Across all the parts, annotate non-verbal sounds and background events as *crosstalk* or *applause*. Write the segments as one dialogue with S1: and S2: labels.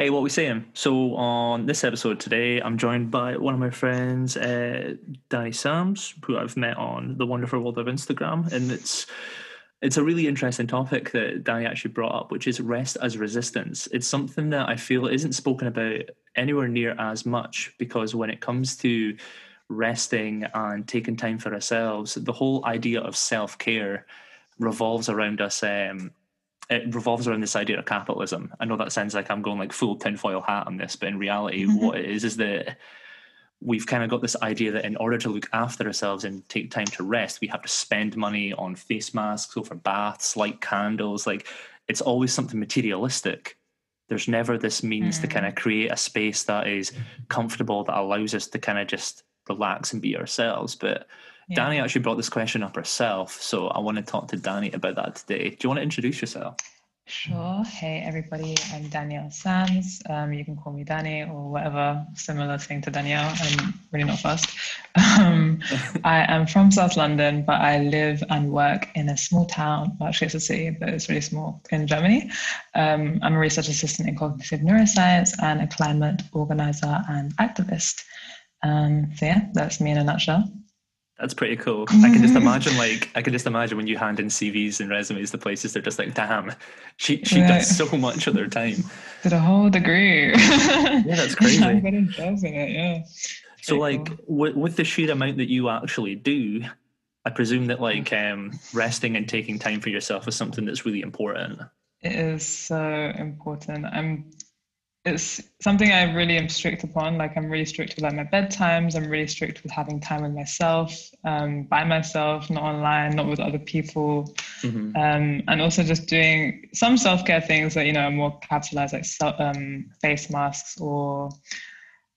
S1: Hey, what we saying? So on this episode today, I'm joined by one of my friends, uh, Danny Sands, who I've met on the wonderful world of Instagram, and it's it's a really interesting topic that Danny actually brought up, which is rest as resistance. It's something that I feel isn't spoken about anywhere near as much because when it comes to resting and taking time for ourselves, the whole idea of self care revolves around us um, it revolves around this idea of capitalism. I know that sounds like I'm going like full tinfoil hat on this, but in reality, mm-hmm. what it is is that we've kind of got this idea that in order to look after ourselves and take time to rest, we have to spend money on face masks, over baths, light candles. Like it's always something materialistic. There's never this means mm-hmm. to kind of create a space that is comfortable that allows us to kind of just relax and be ourselves. But yeah. Danny actually brought this question up herself, so I want to talk to Danny about that today. Do you want to introduce yourself?
S2: Sure. Hey, everybody. I'm Danielle Sands. Um, you can call me Danny or whatever similar thing to Danielle. I'm really not fast. Um, I am from South London, but I live and work in a small town. Well, actually, it's a city, but it's really small in Germany. Um, I'm a research assistant in cognitive neuroscience and a climate organizer and activist. Um, so, yeah, that's me in a nutshell.
S1: That's pretty cool. I can just *laughs* imagine, like, I can just imagine when you hand in CVs and resumes to places, they're just like, "Damn, she she right. does so much of their time."
S2: Did a whole degree.
S1: yeah, that's *laughs* crazy.
S2: Getting jobs it. Yeah.
S1: So, like, cool. with, with the sheer amount that you actually do, I presume that like um, resting and taking time for yourself is something that's really important.
S2: It is so important. I'm it's something I really am strict upon. Like I'm really strict with like my bedtimes. I'm really strict with having time with myself, um, by myself, not online, not with other people, mm-hmm. um, and also just doing some self care things that you know are more capitalized, like um, face masks or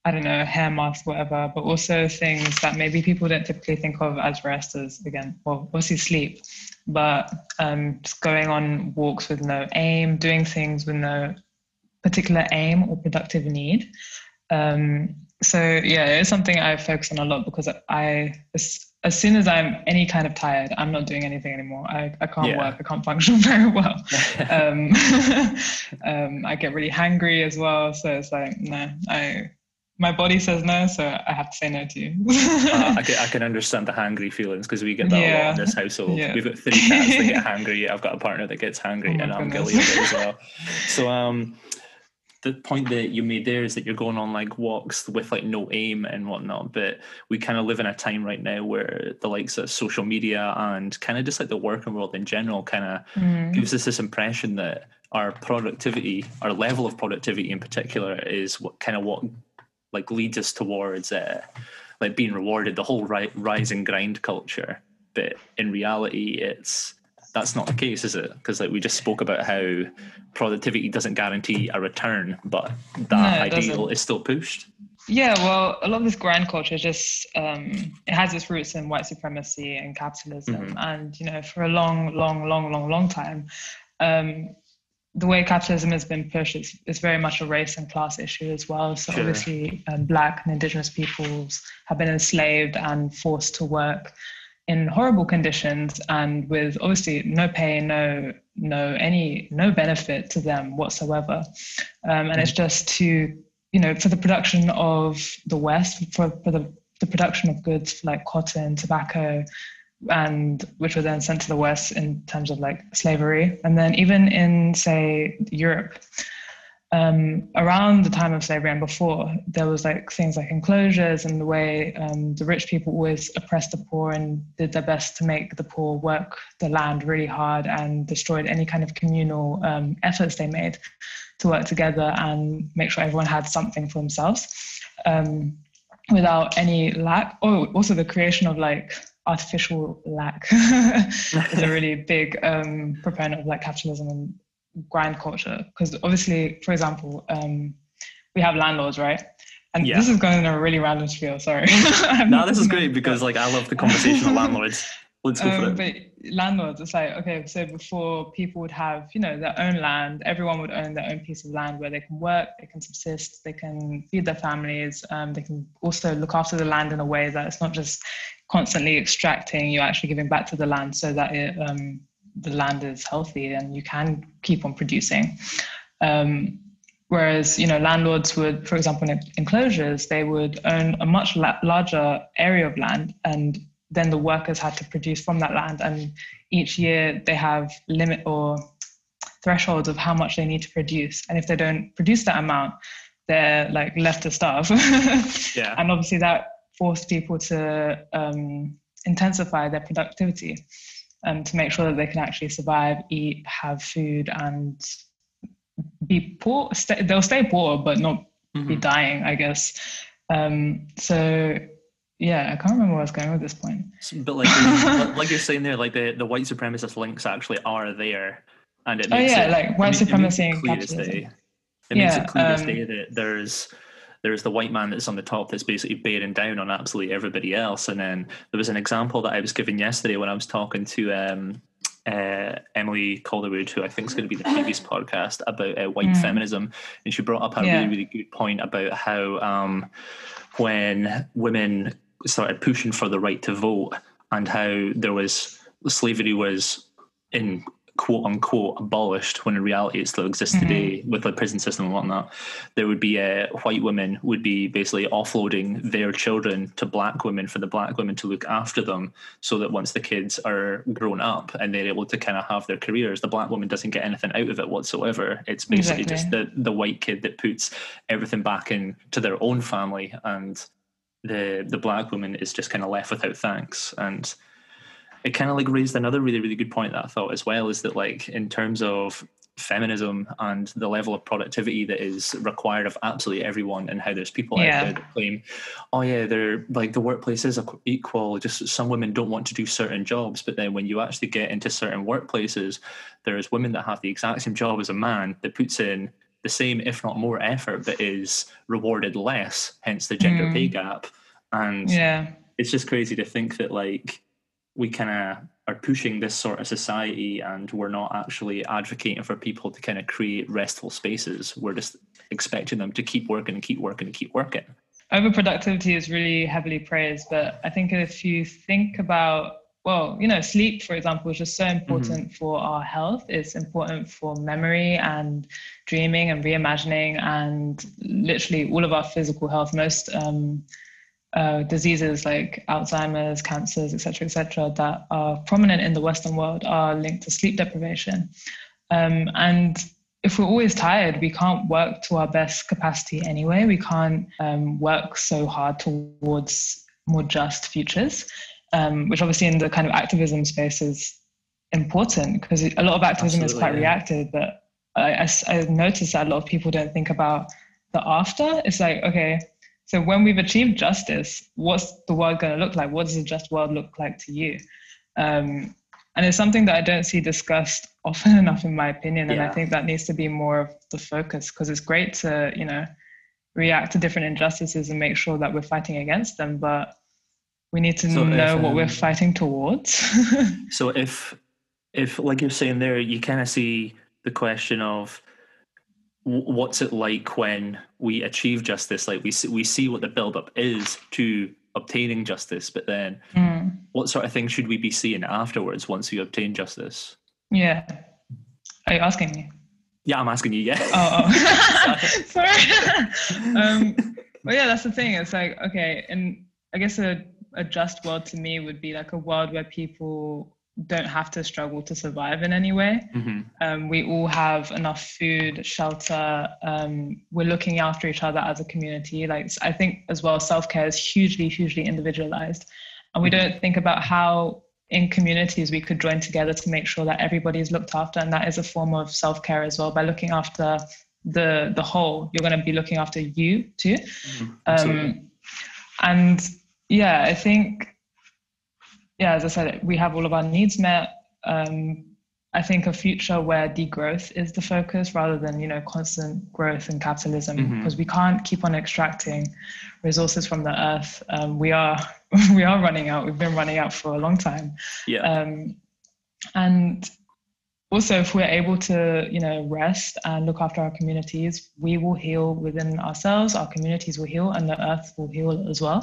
S2: I don't know hair masks, whatever. But also things that maybe people don't typically think of as resters. again, well, obviously sleep, but um, just going on walks with no aim, doing things with no particular aim or productive need. Um, so yeah, it's something I focus on a lot because I as, as soon as I'm any kind of tired, I'm not doing anything anymore. I, I can't yeah. work. I can't function *laughs* very well. *laughs* um, *laughs* um, I get really hangry as well. So it's like no, I my body says no, so I have to say no to you.
S1: uh, I, can, I can understand the hangry feelings because we get that yeah. a lot in this household. Yeah. We've got three cats that get hangry. I've got a partner that gets hangry, oh and I'm guilty of it as well. So um, the point that you made there is that you're going on like walks with like no aim and whatnot but we kind of live in a time right now where the likes of social media and kind of just like the working world in general kind of mm. gives us this impression that our productivity our level of productivity in particular is what kind of what like leads us towards uh, like being rewarded the whole ri- rise and grind culture but in reality it's that's not the case, is it? Because like we just spoke about how productivity doesn't guarantee a return, but that no, ideal doesn't. is still pushed.
S2: Yeah, well, a lot of this grind culture just um, it has its roots in white supremacy and capitalism, mm-hmm. and you know, for a long, long, long, long, long time, um, the way capitalism has been pushed is, is very much a race and class issue as well. So sure. obviously, um, black and indigenous peoples have been enslaved and forced to work in horrible conditions and with obviously no pay, no no any no benefit to them whatsoever. Um, and it's just to you know for the production of the West for, for the, the production of goods like cotton, tobacco, and which were then sent to the West in terms of like slavery, and then even in say Europe um, around the time of slavery and before, there was like things like enclosures and the way um, the rich people always oppressed the poor and did their best to make the poor work the land really hard and destroyed any kind of communal um, efforts they made to work together and make sure everyone had something for themselves um, without any lack. Oh, also the creation of like artificial lack *laughs* is a really big um, proponent of like capitalism and grind culture. Because obviously for example um, we have landlords right? And yeah. this is going in a really random spiel sorry. *laughs*
S1: No this is great because like i love the conversation of landlords. Let's go um,
S2: for it. but landlords it's like okay so before people would have you know their own land everyone would own their own piece of land where they can work they can subsist they can feed their families um, they can also look after the land in a way that it's not just constantly extracting you're actually giving back to the land so that it um, the land is healthy and you can keep on producing. Um, Whereas, you know, landlords would, for example, in enclosures, they would own a much la- larger area of land, and then the workers had to produce from that land. And each year they have limit or thresholds of how much they need to produce. And if they don't produce that amount, they're like left to starve. *laughs*
S1: yeah.
S2: And obviously that forced people to um, intensify their productivity um, to make sure that they can actually survive, eat, have food, and be poor. Stay, they'll stay poor, but not mm-hmm. be dying, I guess. Um, so yeah, I can't remember where I was going with this point.
S1: But like, *laughs* like you're saying there, like the, the white supremacist links actually are there, and it
S2: oh yeah,
S1: it,
S2: like white
S1: it,
S2: supremacy
S1: it
S2: and capitalism.
S1: It yeah, makes it clear um, as day that there's there's the white man that's on the top that's basically bearing down on absolutely everybody else. And then there was an example that I was given yesterday when I was talking to um, uh, Emily Calderwood, who I think is going to be the previous *laughs* podcast about uh, white mm. feminism, and she brought up a yeah. really really good point about how um, when women started pushing for the right to vote and how there was slavery was in quote unquote abolished when in reality it still exists mm-hmm. today with the prison system and whatnot there would be a uh, white women would be basically offloading their children to black women for the black women to look after them so that once the kids are grown up and they're able to kind of have their careers the black woman doesn't get anything out of it whatsoever it's basically exactly. just the, the white kid that puts everything back into their own family and the the black woman is just kind of left without thanks and it kind of like raised another really really good point that I thought as well is that like in terms of feminism and the level of productivity that is required of absolutely everyone and how there's people yeah. out there that claim oh yeah they're like the workplace is equal just some women don't want to do certain jobs but then when you actually get into certain workplaces there's women that have the exact same job as a man that puts in the same if not more effort but is rewarded less hence the gender mm. pay gap and
S2: yeah
S1: it's just crazy to think that like we kind of are pushing this sort of society and we're not actually advocating for people to kind of create restful spaces. We're just expecting them to keep working and keep working and keep working.
S2: Overproductivity is really heavily praised, but I think if you think about well, you know, sleep, for example, is just so important mm-hmm. for our health. It's important for memory and dreaming and reimagining and literally all of our physical health. Most um, uh, diseases like Alzheimer's, cancers, etc., etc., that are prominent in the Western world are linked to sleep deprivation. Um, and if we're always tired, we can't work to our best capacity anyway. We can't um, work so hard towards more just futures, um, which obviously in the kind of activism space is important because a lot of activism Absolutely, is quite yeah. reactive. But I, I, I noticed that a lot of people don't think about the after. It's like, okay, so when we've achieved justice, what's the world going to look like? What does a just world look like to you? Um, and it's something that I don't see discussed *laughs* often enough, in my opinion. And yeah. I think that needs to be more of the focus because it's great to, you know, react to different injustices and make sure that we're fighting against them. But we need to so know if, um, what we're um, fighting towards. *laughs*
S1: so if, if like you're saying there, you kind of see the question of what's it like when we achieve justice? Like we see, we see what the build up is to obtaining justice but then mm. what sort of things should we be seeing afterwards once we obtain justice?
S2: Yeah. Are you asking me?
S1: Yeah i'm asking you yeah.
S2: Oh, oh. *laughs* sorry. *laughs* Um well yeah that's the thing. It's like okay and i guess a, a just world to me would be like a world where people don't have to struggle to survive in any way. Mm-hmm. Um, we all have enough food, shelter. Um, we're looking after each other as a community. Like I think as well, self care is hugely, hugely individualized, and we mm-hmm. don't think about how in communities we could join together to make sure that everybody is looked after, and that is a form of self care as well by looking after the the whole. You're going to be looking after you too, mm-hmm. um, and yeah, I think yeah, as I said, we have all of our needs met. Um, I think a future where degrowth is the focus rather than you know constant growth and capitalism mm-hmm. because we can't keep on extracting resources from the earth. Um, we are *laughs* we are running out. We've been running out for a long time.
S1: Yeah. Um,
S2: and also, if we're able to you know rest and look after our communities, we will heal within ourselves. Our communities will heal, and the earth will heal as well.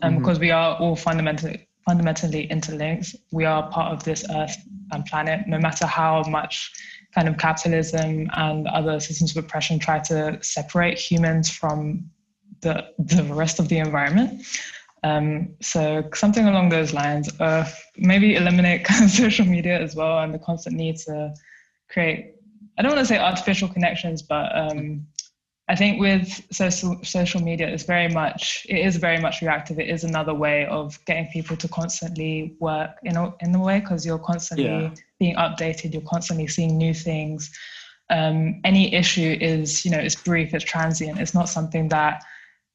S2: Um, mm-hmm. Because we are all fundamentally fundamentally interlinked. We are part of this earth and planet, no matter how much kind of capitalism and other systems of oppression try to separate humans from the, the rest of the environment. Um, so something along those lines, uh, maybe eliminate kind *laughs* of social media as well and the constant need to create, I don't want to say artificial connections, but um, I think with social social media, it's very much it is very much reactive. It is another way of getting people to constantly work in a, in a way because you're constantly yeah. being updated. You're constantly seeing new things. Um, any issue is you know it's brief, it's transient. It's not something that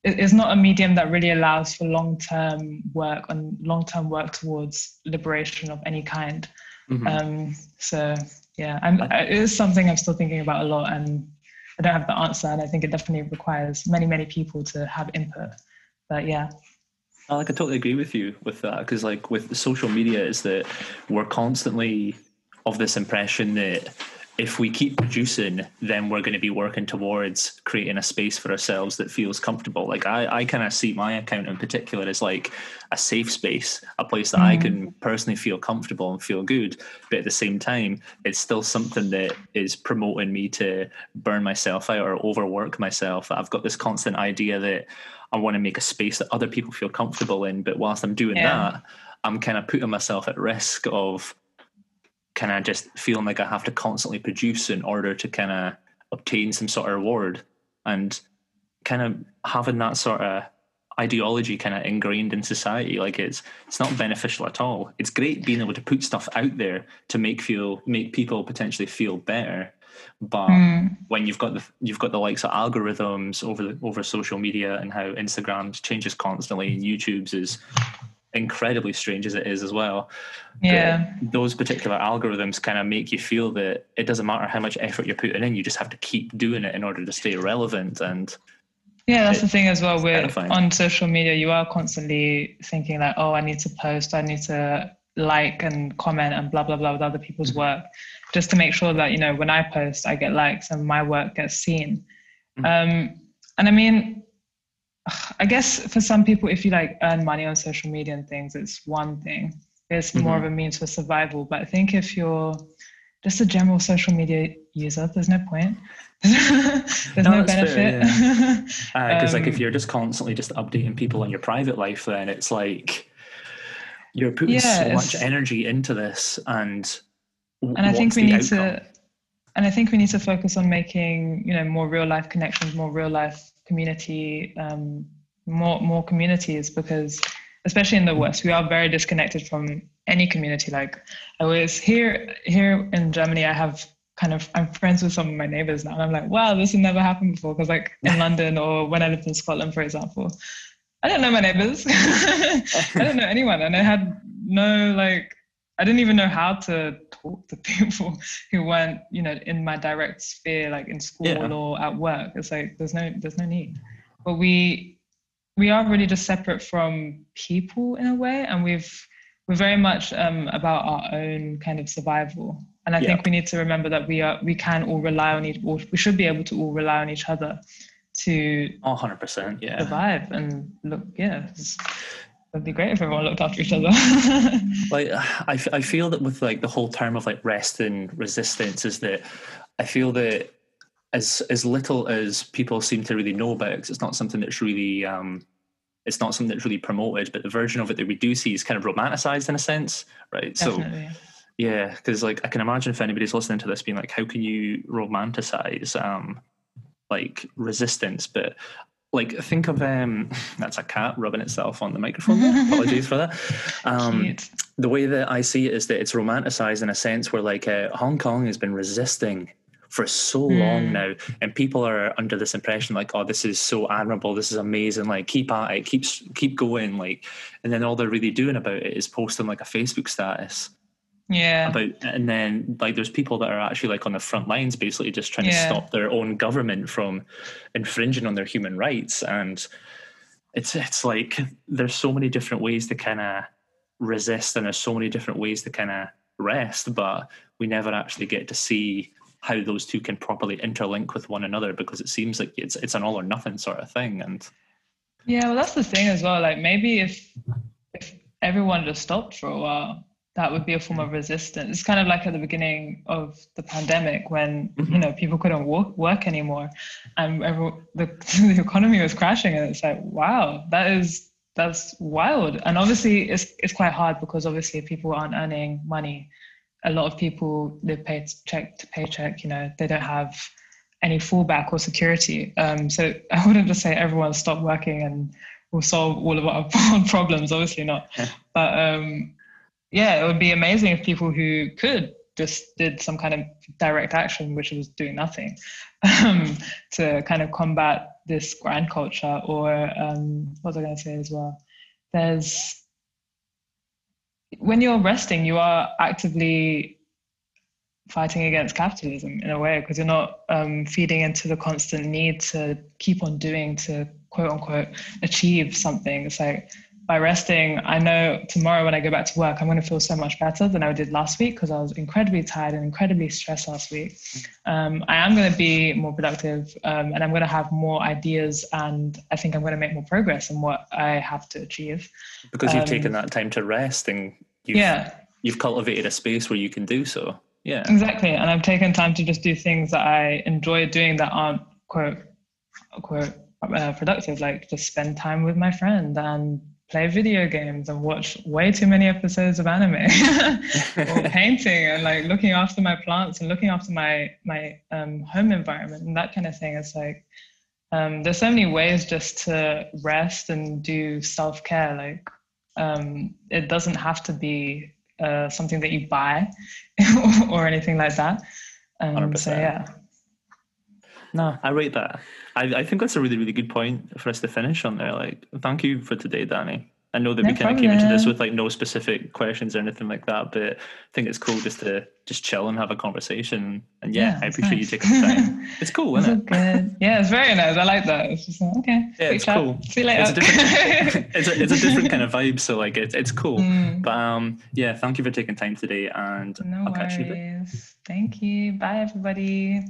S2: it's not a medium that really allows for long term work and long term work towards liberation of any kind. Mm-hmm. Um, so yeah, I'm, it is something I'm still thinking about a lot and I don't have the answer, and I think it definitely requires many, many people to have input. But yeah.
S1: I like I totally agree with you with that because like with social media is that we're constantly of this impression that if we keep producing, then we're going to be working towards creating a space for ourselves that feels comfortable. Like I, I kind of see my account in particular as like a safe space, a place that mm. I can personally feel comfortable and feel good. But at the same time, it's still something that is promoting me to burn myself out or overwork myself. I've got this constant idea that I want to make a space that other people feel comfortable in. But whilst I'm doing yeah. that, I'm kind of putting myself at risk of kind of just feeling like I have to constantly produce in order to kind of obtain some sort of reward. And kind of having that sort of ideology kind of ingrained in society like it's it's not beneficial at all. It's great being able to put stuff out there to make feel make people potentially feel better. But mm. when you've got the you've got the likes of algorithms over the over social media and how instagram changes constantly and youtube's is incredibly strange as it is as well.
S2: Yeah.
S1: those particular algorithms kind of make you feel that it doesn't matter how much effort you're putting in, you just have to keep doing it in order to stay relevant. And
S2: yeah, that's the thing as well. With on social media, you are constantly thinking like, oh, I need to post, I need to like and comment and blah blah blah with other people's mm-hmm. work, just to make sure that you know when I post, I get likes and my work gets seen. Mm-hmm. Um, and I mean, *sighs* I guess for some people, if you like earn money on social media and things, it's one thing. It's mm-hmm. more of a means for survival. But I think if you're just a general social media user, there's no point. *laughs* there's no, no benefit.
S1: Because yeah. *laughs* uh, um, like if um, you're just constantly just updating people on your private life, then it's like you're putting yeah, so much energy into this, and
S2: and I think we need outcome? to. And I think we need to focus on making, you know, more real life connections, more real life community, um, more more communities, because especially in the West, we are very disconnected from any community. Like I was here here in Germany, I have kind of I'm friends with some of my neighbors now, and I'm like, wow, this had never happened before. Because like in *laughs* London or when I lived in Scotland, for example, I didn't know my neighbors. *laughs* I didn't know anyone, and I had no like I didn't even know how to talk to *laughs* people who weren't, you know, in my direct sphere, like in school yeah. or at work. It's like there's no there's no need. But we we are really just separate from people in a way, and we've we're very much um, about our own kind of survival. And I yeah. think we need to remember that we are we can all rely on each, or we should be able to all rely on each other to
S1: 100% yeah
S2: survive and look yeah It'd be great if everyone looked after each other. *laughs*
S1: like I, I feel that with like the whole term of like rest and resistance is that I feel that as as little as people seem to really know about it, it's not something that's really um, it's not something that's really promoted, but the version of it that we do see is kind of romanticized in a sense, right?
S2: Definitely.
S1: So yeah, because like I can imagine if anybody's listening to this being like, how can you romanticize um like resistance? But like think of um *laughs* that's a cat rubbing itself on the microphone apologies for that. *laughs* Um the way that i see it is that it's romanticized in a sense where like uh, hong kong has been resisting for so mm. long now and people are under this impression like oh this is so admirable. This is amazing. Like keep at it. Keep keep going. Like and then all they're really doing about it is posting like a facebook status
S2: yeah.
S1: About and then like there's people that are actually like on the front lines basically just trying yeah. to stop their own government from infringing on their human rights. And it's it's like there's so many different ways to kind of resist and there's so many different ways to kind of rest but we never actually get to see how those two can properly interlink with one another because it seems like it's it's an all or nothing sort of thing. And
S2: yeah well that's the thing as well like maybe if if everyone just stopped for a while that would be a form of resistance. It's kind of like at the beginning of the pandemic when mm-hmm. you know people couldn't work, work anymore, and everyone, the, *laughs* the economy was crashing, and it's like, wow, that is that's wild. And obviously, it's it's quite hard because obviously people aren't earning money. A lot of people live paycheck to paycheck. You know, they don't have any fallback or security. Um, so *laughs* I wouldn't just say everyone stop working and we'll solve all of our *laughs* problems. Obviously not. Yeah. But um, yeah, it would be amazing if people who could just did some kind of direct action, which was doing nothing, *laughs* um, to kind of combat this grind culture. Or um, what was I going to say as well? There's when you're resting, you are actively fighting against capitalism in a way because you're not um, feeding into the constant need to keep on doing to quote unquote achieve something. It's like by resting, I know tomorrow when I go back to work, I'm going to feel so much better than I did last week because I was incredibly tired and incredibly stressed last week. Um, I am going to be more productive um, and I'm going to have more ideas and I think I'm going to make more progress in what I have to achieve.
S1: Because you've um, taken that time to rest and you've,
S2: yeah.
S1: you've cultivated a space where you can do so. Yeah.
S2: Exactly. And I've taken time to just do things that I enjoy doing that aren't quote, quote, uh, productive, like just spend time with my friend and play video games and watch way too many episodes of anime *laughs* or *laughs* painting and like looking after my plants and looking after my my um, home environment and that kind of thing. It's like um, there's so many ways just to rest and do self-care like um, it doesn't have to be uh, something that you buy *laughs* or anything like that. Um, so yeah
S1: no i rate that I, I think that's a really, really good point for us to finish on there. Like, thank you for today, Danny. I know that no we kind of came into this with like no specific questions or anything like that, but I think it's cool just to just chill and have a conversation. And yeah, yeah I appreciate nice. you taking the time. *laughs* It's cool, isn't it?
S2: Good. Yeah, it's very nice. I like that. It's just like, okay.
S1: Yeah, it's chat. cool.
S2: See you later.
S1: It's a different, *laughs* it's a, it's a different kind of vibe. So like, it's it's cool. Mm. But um, yeah, thank you for taking time today, and
S2: no
S1: I'll
S2: catch worries. you. Thank you. Bye, everybody.